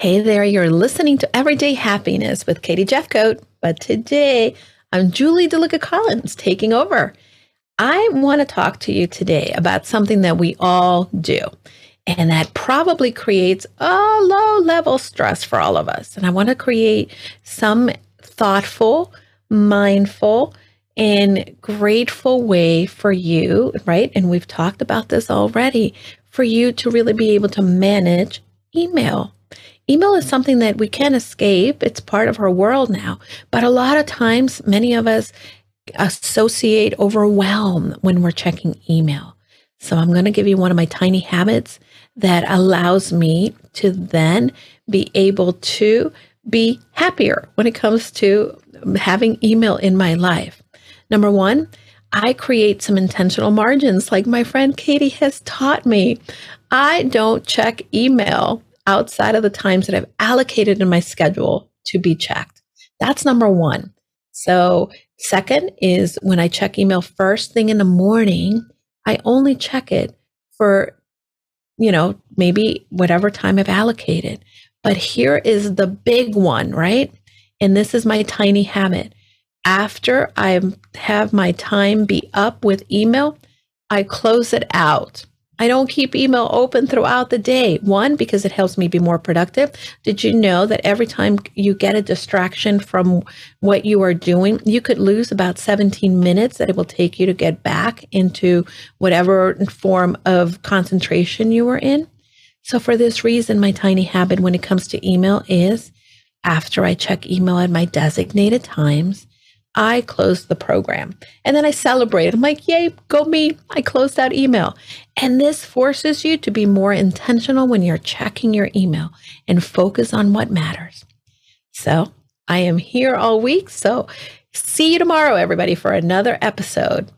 Hey there, you're listening to Everyday Happiness with Katie Jefcoat. But today, I'm Julie DeLucca Collins taking over. I want to talk to you today about something that we all do, and that probably creates a low level stress for all of us. And I want to create some thoughtful, mindful, and grateful way for you, right? And we've talked about this already for you to really be able to manage email email is something that we can't escape. It's part of our world now. But a lot of times, many of us associate overwhelm when we're checking email. So I'm going to give you one of my tiny habits that allows me to then be able to be happier when it comes to having email in my life. Number one, I create some intentional margins like my friend Katie has taught me. I don't check email outside of the times that I've allocated in my schedule to be checked. That's number one. So, second is when I check email first thing in the morning, I only check it for, you know, maybe whatever time I've allocated. But here is the big one, right? And this is my tiny habit. After I have my time be up with email, I close it out. I don't keep email open throughout the day. One, because it helps me be more productive. Did you know that every time you get a distraction from what you are doing, you could lose about 17 minutes that it will take you to get back into whatever form of concentration you were in? So, for this reason, my tiny habit when it comes to email is after I check email at my designated times, I closed the program. And then I celebrate. I'm like, yay, go me. I closed out email. And this forces you to be more intentional when you're checking your email and focus on what matters. So I am here all week. So see you tomorrow, everybody, for another episode